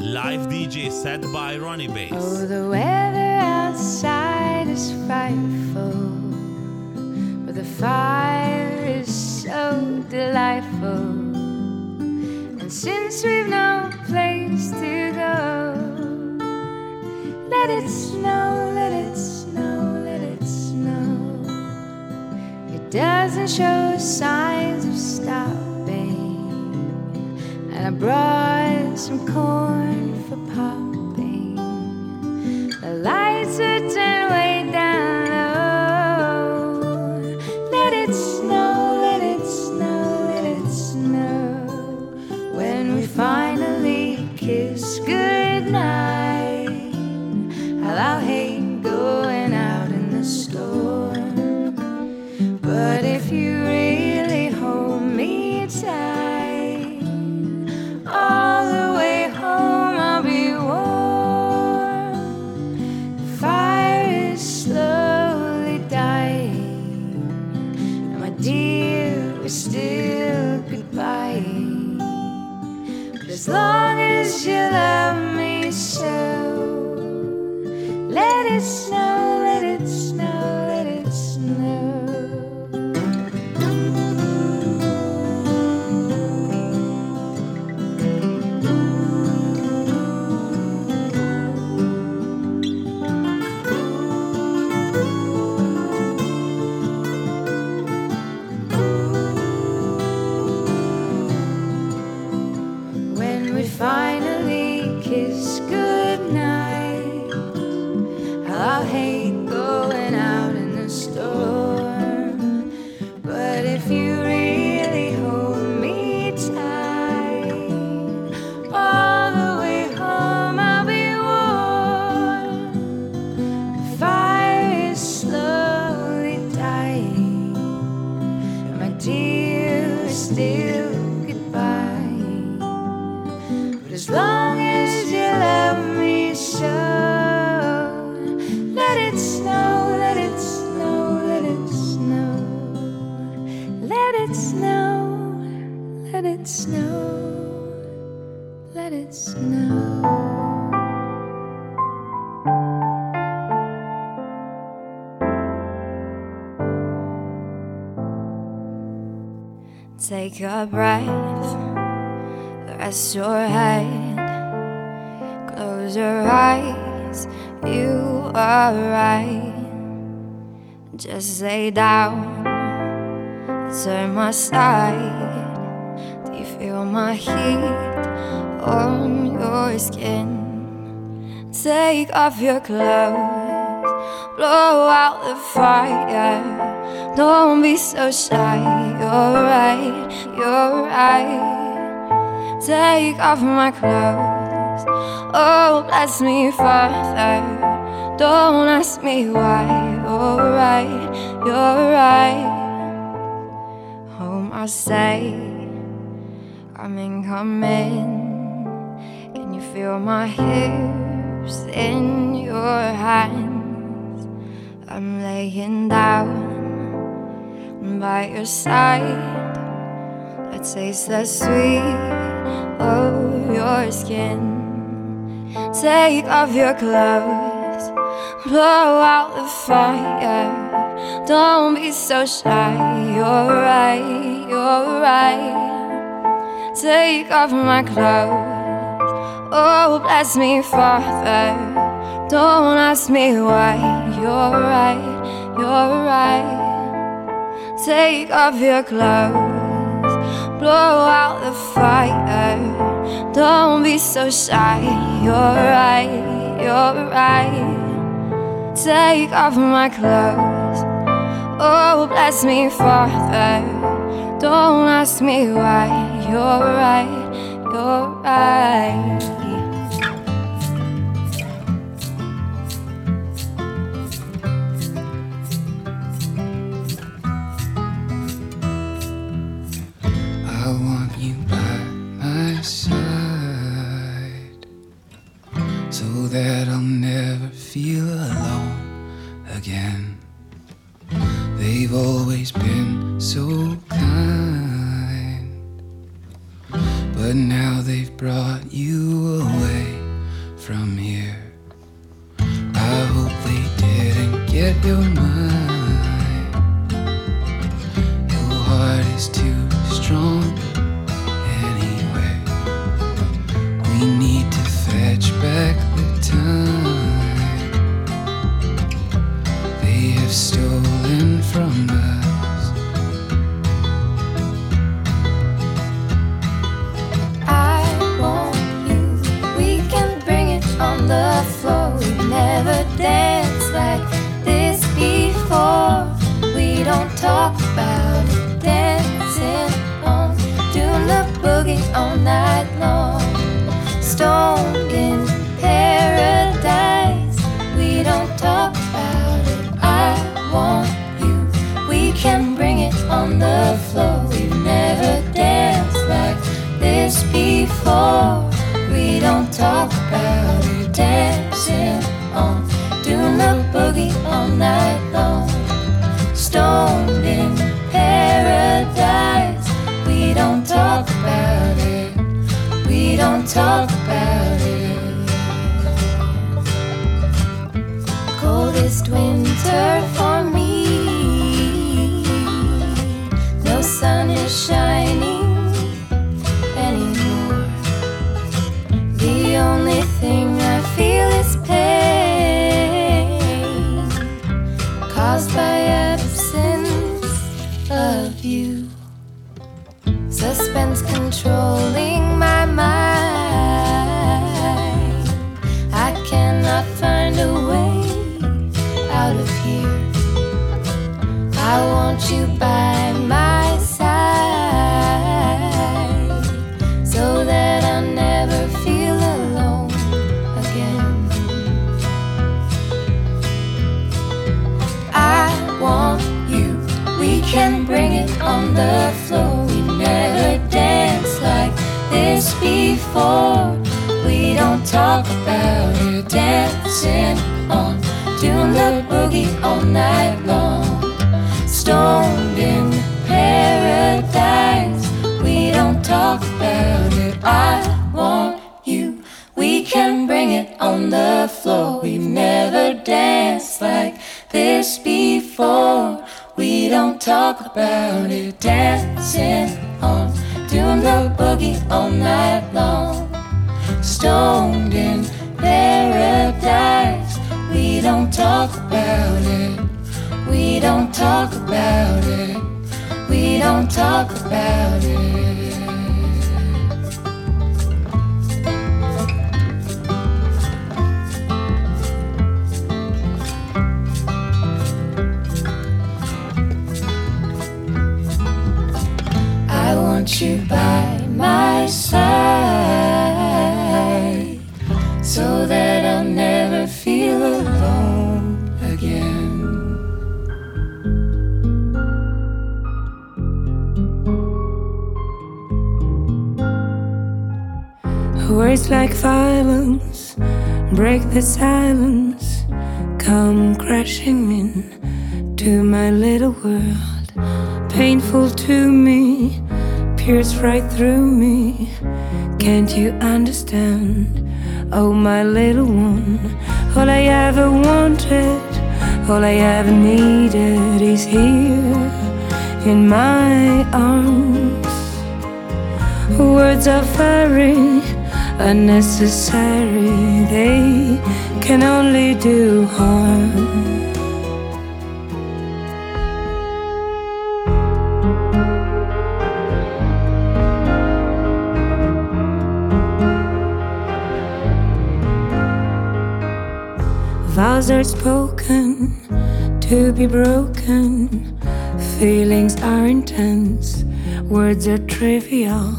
Live DJ set by Rony Bass. Oh, the weather outside is frightful, but the fire is so delightful. And since we've no place to go, let it snow, let it snow, let it snow. It doesn't show signs of stopping, and I brought some corn for popping. The lights are turned Lay down, turn my side. Do you feel my heat on your skin? Take off your clothes, blow out the fire. Don't be so shy. You're right, you're right. Take off my clothes. Oh, bless me, Father. Don't ask me why. Right, you're right. Home, I say, come in, come in. Can you feel my hips in your hands? I'm laying down by your side. Let's taste the sweet of your skin. Take off your clothes, blow out the fire. Don't be so shy. You're right, you're right. Take off my clothes. Oh, bless me, Father. Don't ask me why. You're right, you're right. Take off your clothes, blow out the fire. Don't be so shy. You're right, you're right. Take off my clothes. Oh, bless me, Father. Don't ask me why. You're right, you're right. Talk about it. Dancing on, doing the boogie all night long. Stoned in paradise. We don't talk about it. We don't talk about it. We don't talk about it. By my side so that I'll never feel alone again. Words like violence break the silence, come crashing in to my little world. Painful to me, pierce right through me. Can't you understand? Oh, my little one, all I ever wanted, all I ever needed is here in my arms. Words are very unnecessary, they can only do harm. Vows are spoken to be broken. Feelings are intense, words are trivial.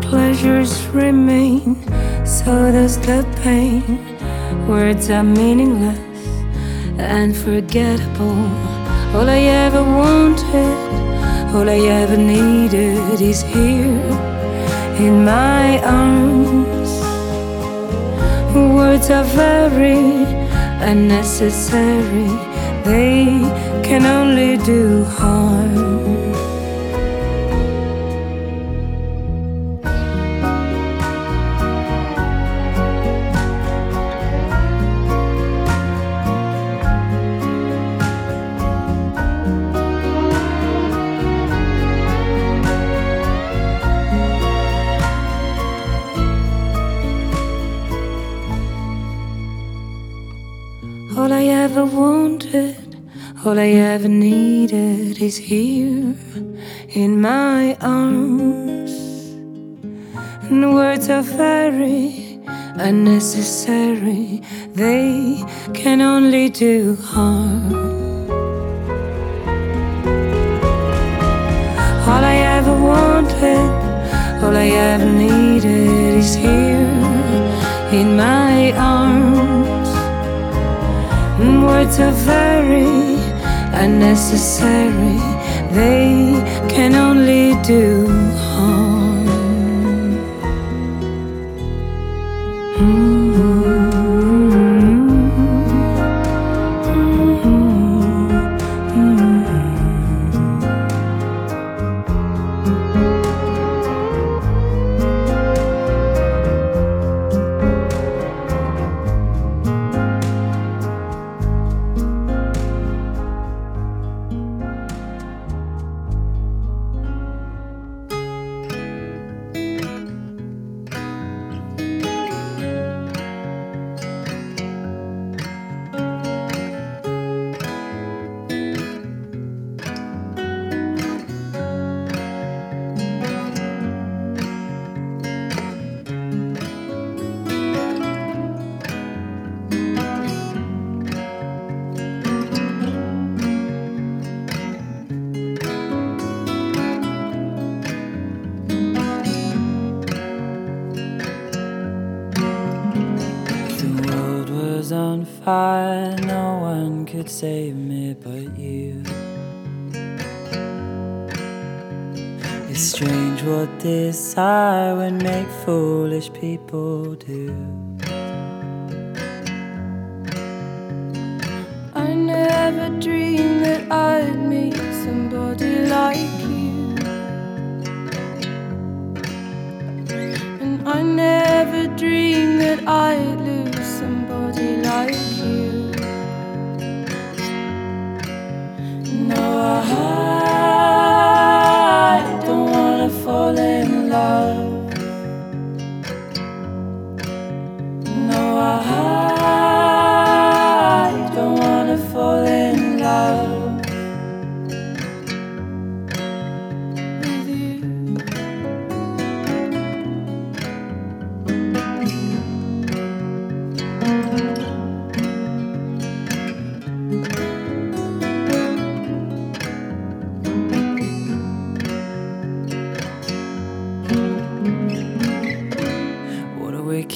Pleasures remain, so does the pain. Words are meaningless and forgettable. All I ever wanted, all I ever needed is here in my arms. Words are very unnecessary, they can only do harm. All I ever needed is here in my arms. And words are very unnecessary, they can only do harm. All I ever wanted, all I ever needed is here in my arms. And words are very unnecessary, they can only do harm.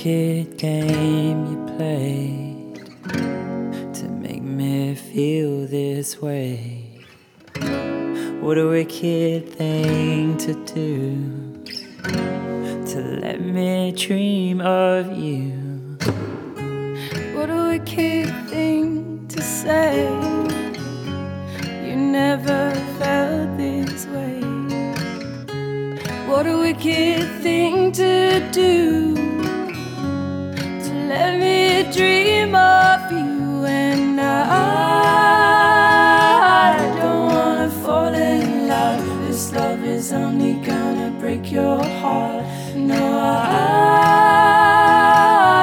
Wicked game you played to make me feel this way. What a wicked thing to do to let me dream of you. What a wicked thing to say. You never felt this way. What a wicked thing to do let me dream of you. And I don't wanna fall in love. This love is only gonna break your heart. No,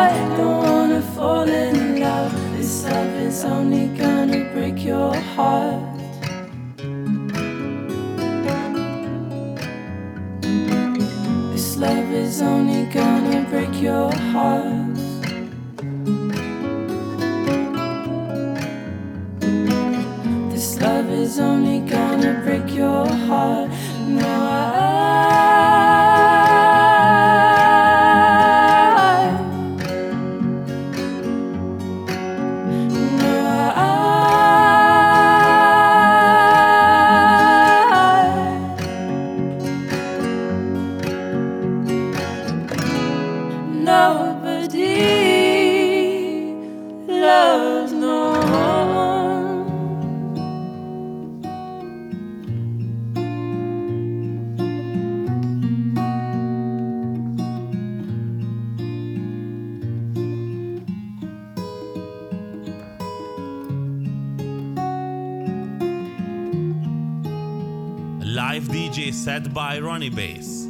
I don't wanna fall in love. This love is only gonna break your heart. This love is only gonna break your heart. Only gonna break your heart. No, I. Live DJ set by Rony Bass.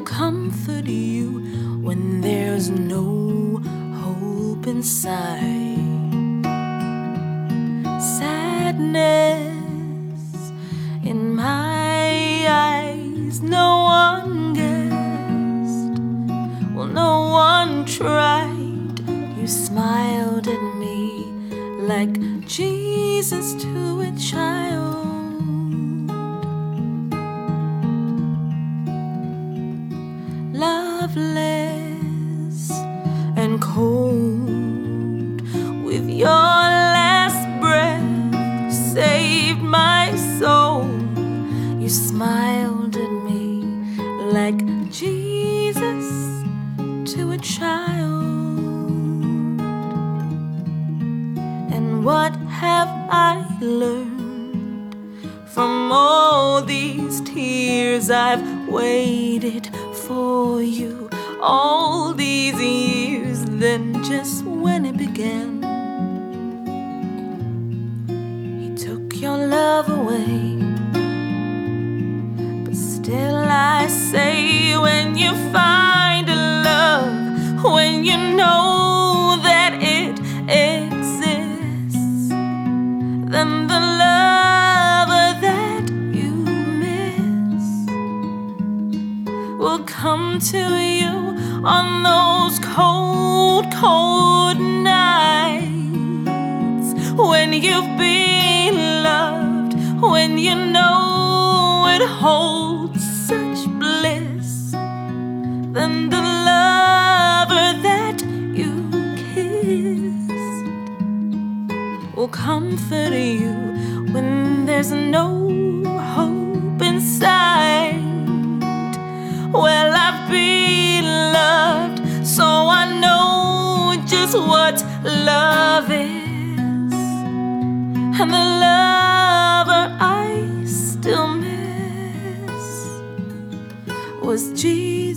will comfort you when there's no hope inside. Sadness in my eyes, no one guessed. Well, no one tried. You smiled at me like Jesus to a child. will comfort you when there's no hope in sight. Well, I've been loved, so I know just what love is. And the lover I still miss was Jesus.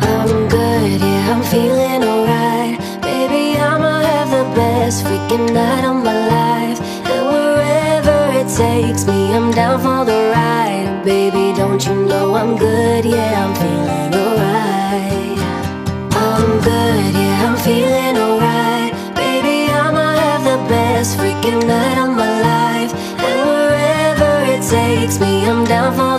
I'm good, yeah, I'm feeling alright. Baby, I'ma have the best freaking night of my life. And wherever it takes me, I'm down for the ride. Baby, don't you know I'm good, yeah, I'm feeling alright. I'm good, yeah, I'm feeling alright. Baby, I'ma have the best freaking night of my life. And wherever it takes me, I'm down for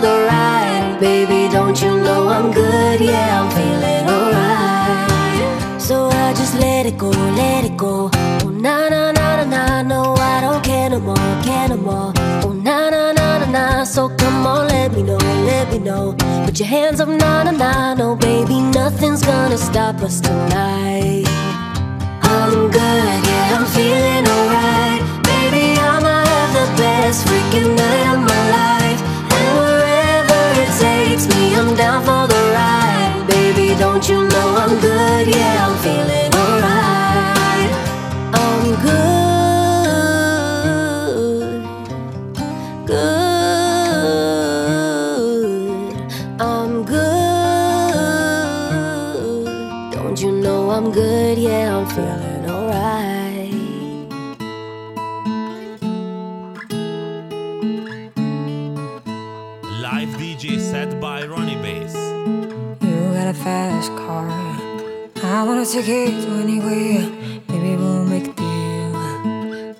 Good, yeah, I'm feeling alright. So I just let it go, let it go. Oh, na na na na na, no, I don't care no more, care no more. Oh, na na na na na, so come on, let me know, let me know. Put your hands up, na na na, no, baby, nothing's gonna stop us tonight. I'm good, yeah, I'm feeling alright. Baby, I'ma have the best freaking night of my life. And wherever it takes me, I'm down for the ride. Don't you know I'm good, yeah, I'm feeling alright. I'm good, I wanna take it anywhere. Maybe we'll make a deal.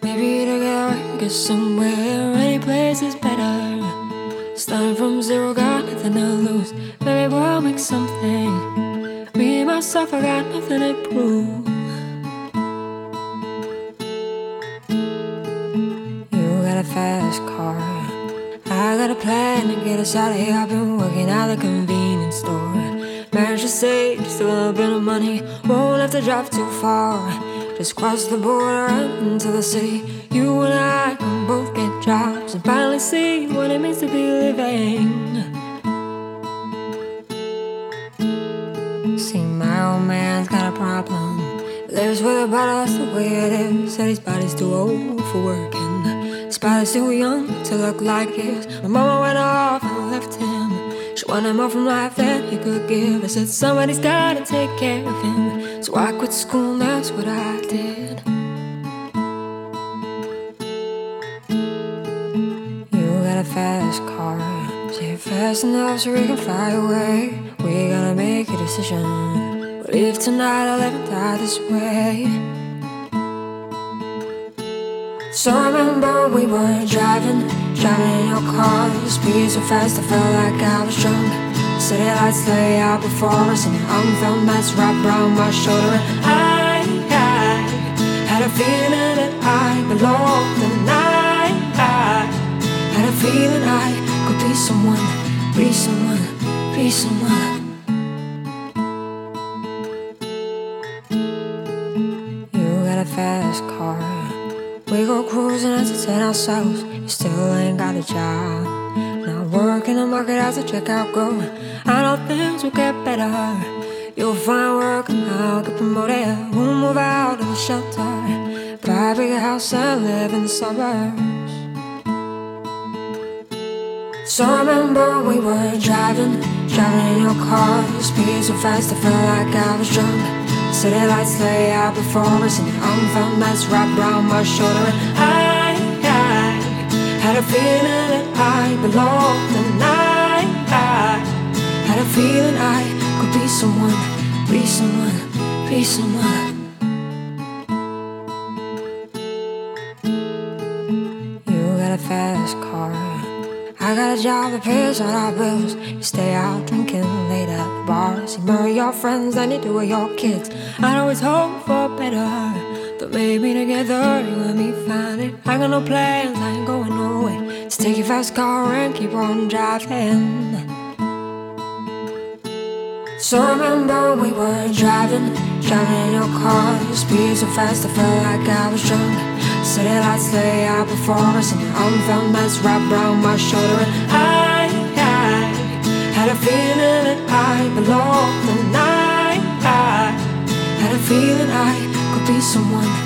Maybe together get somewhere. Any place is better. Starting from zero, got nothing to lose. Maybe we'll make something. Me and myself, I got nothing to prove. You got a fast car. I got a plan to get us out of here. I've been working at the convenience store. Managed to save just a little bit of money. Won't have to drive too far. Just cross the border into the city. You and I can both get jobs and finally see what it means to be living. See, my old man's got a problem. Lives with a bottle, that's the way it is. Said his body's too old for working. His body's too young to look like his. My mama went off wanted more from life than he could give. I said, somebody's gotta take care of him. So I quit school, and that's what I did. You got a fast car. Say it fast enough so we can fly away. We gotta make a decision. We'll leave tonight I let it die this way. So I remember we were driving, driving in your car. The speed so fast, I felt like I was drunk. City lights lay out before us, and your arm felt nice wrapped around my shoulder. And I, I had a feeling that I belonged, and I, I had a feeling I could be someone, be someone, be someone. You got a fast car. We go cruising, entertain ourselves. Still ain't got a job. Not working the market as a checkout girl. I know things will get better. You'll find work and I'll get promoted. We'll move out of the shelter. Buy a bigger house and live in the suburbs. So I remember we were driving, driving in your car. The speed so fast, I felt like I was drunk. City lights lay out before us, and arm felt nice wrapped around my shoulder. And I had a feeling that I belonged, and I, I had a feeling I could be someone, be someone, be someone. You got a fast car. I got a job that pays all our bills. You stay out drinking late at the bars. You marry your friends than you do with your kids. I know it's home for better, maybe together you and me find it. I got no plans, I ain't going nowhere. Just take your fast car and keep on driving. So remember we were driving, driving in your car. You speed so fast, I felt like I was drunk. City lights lay out before us, and your arm felt nice wrapped around my shoulder. And I, I had a feeling that I belonged, and I, I had a feeling I could be someone,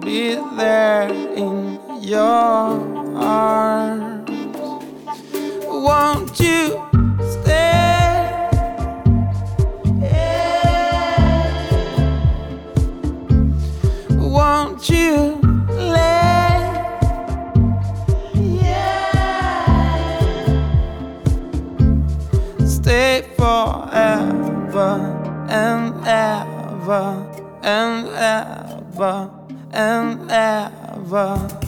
be there in your arms. Won't you stay? Yeah. Won't you? forever and ever and ever and ever.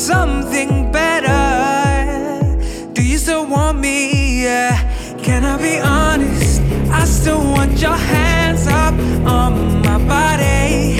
Something better. Do you still want me? Yeah. Can I be honest? I still want your hands up on my body.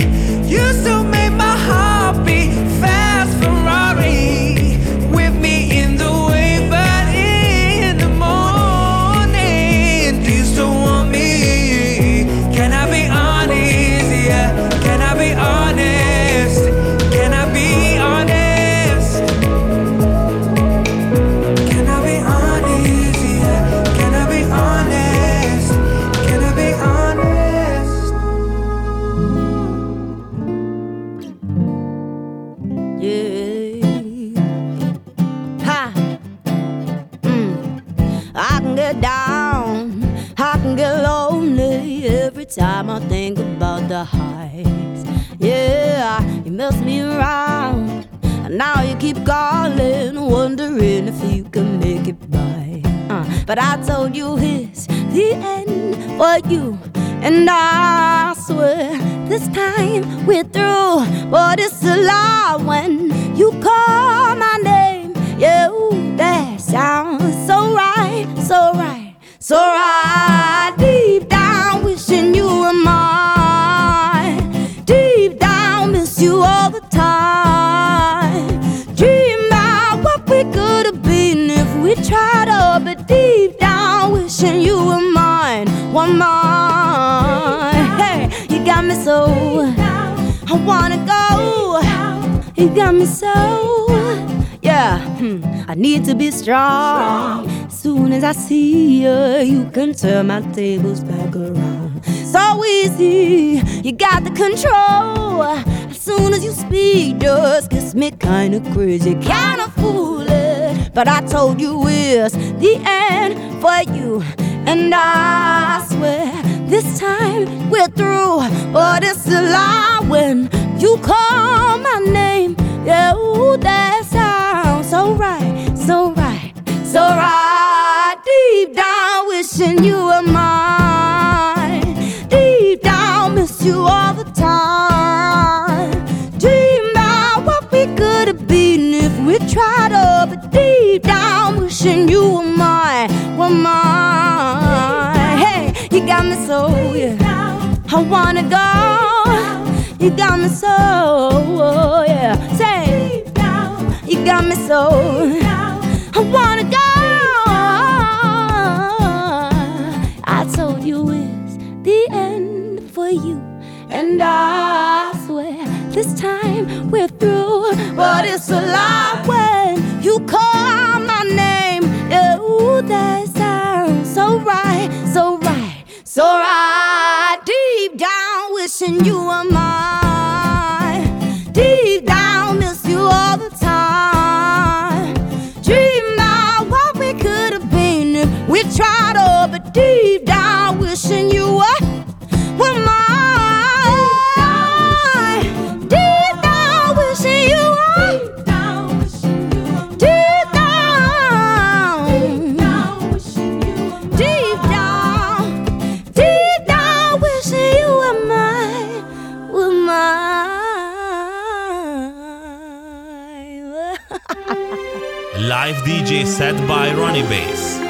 Now you keep calling, wondering if you can make it by. Uh, but I told you it's the end for you. And I swear this time we're through. But it's a lie when you call my name. Yeah, ooh, that sounds so right, so right, so right. Deep down, wishing you were mine. Wanna go. You got me so. Yeah, hmm, I need to be strong. Soon as I see you, you can turn my tables back around. So easy, you got the control. As soon as you speak, just gets me kinda crazy, kinda foolish. But I told you it's the end for you, and I swear this time we're through. But it's a lie when you call my name. Yeah, ooh, that sounds so right, so right, so right. Deep down, wishing you were mine. Deep down, miss you all the time. Dream about what we could have been if we tried up. But deep down, wishing you were mine, were mine. Got me so, yeah. I wanna go. You got me so, oh, yeah. Say, you got me so. I wanna go. I told you it's the end for you, and I swear this time we're through. But it's a lie when you call so right. Deep down, wishing you were mine. Deep down, miss you all the time. Dream about what we could have been we tried all, but deep down, live DJ set by Rony Bass.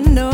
I know.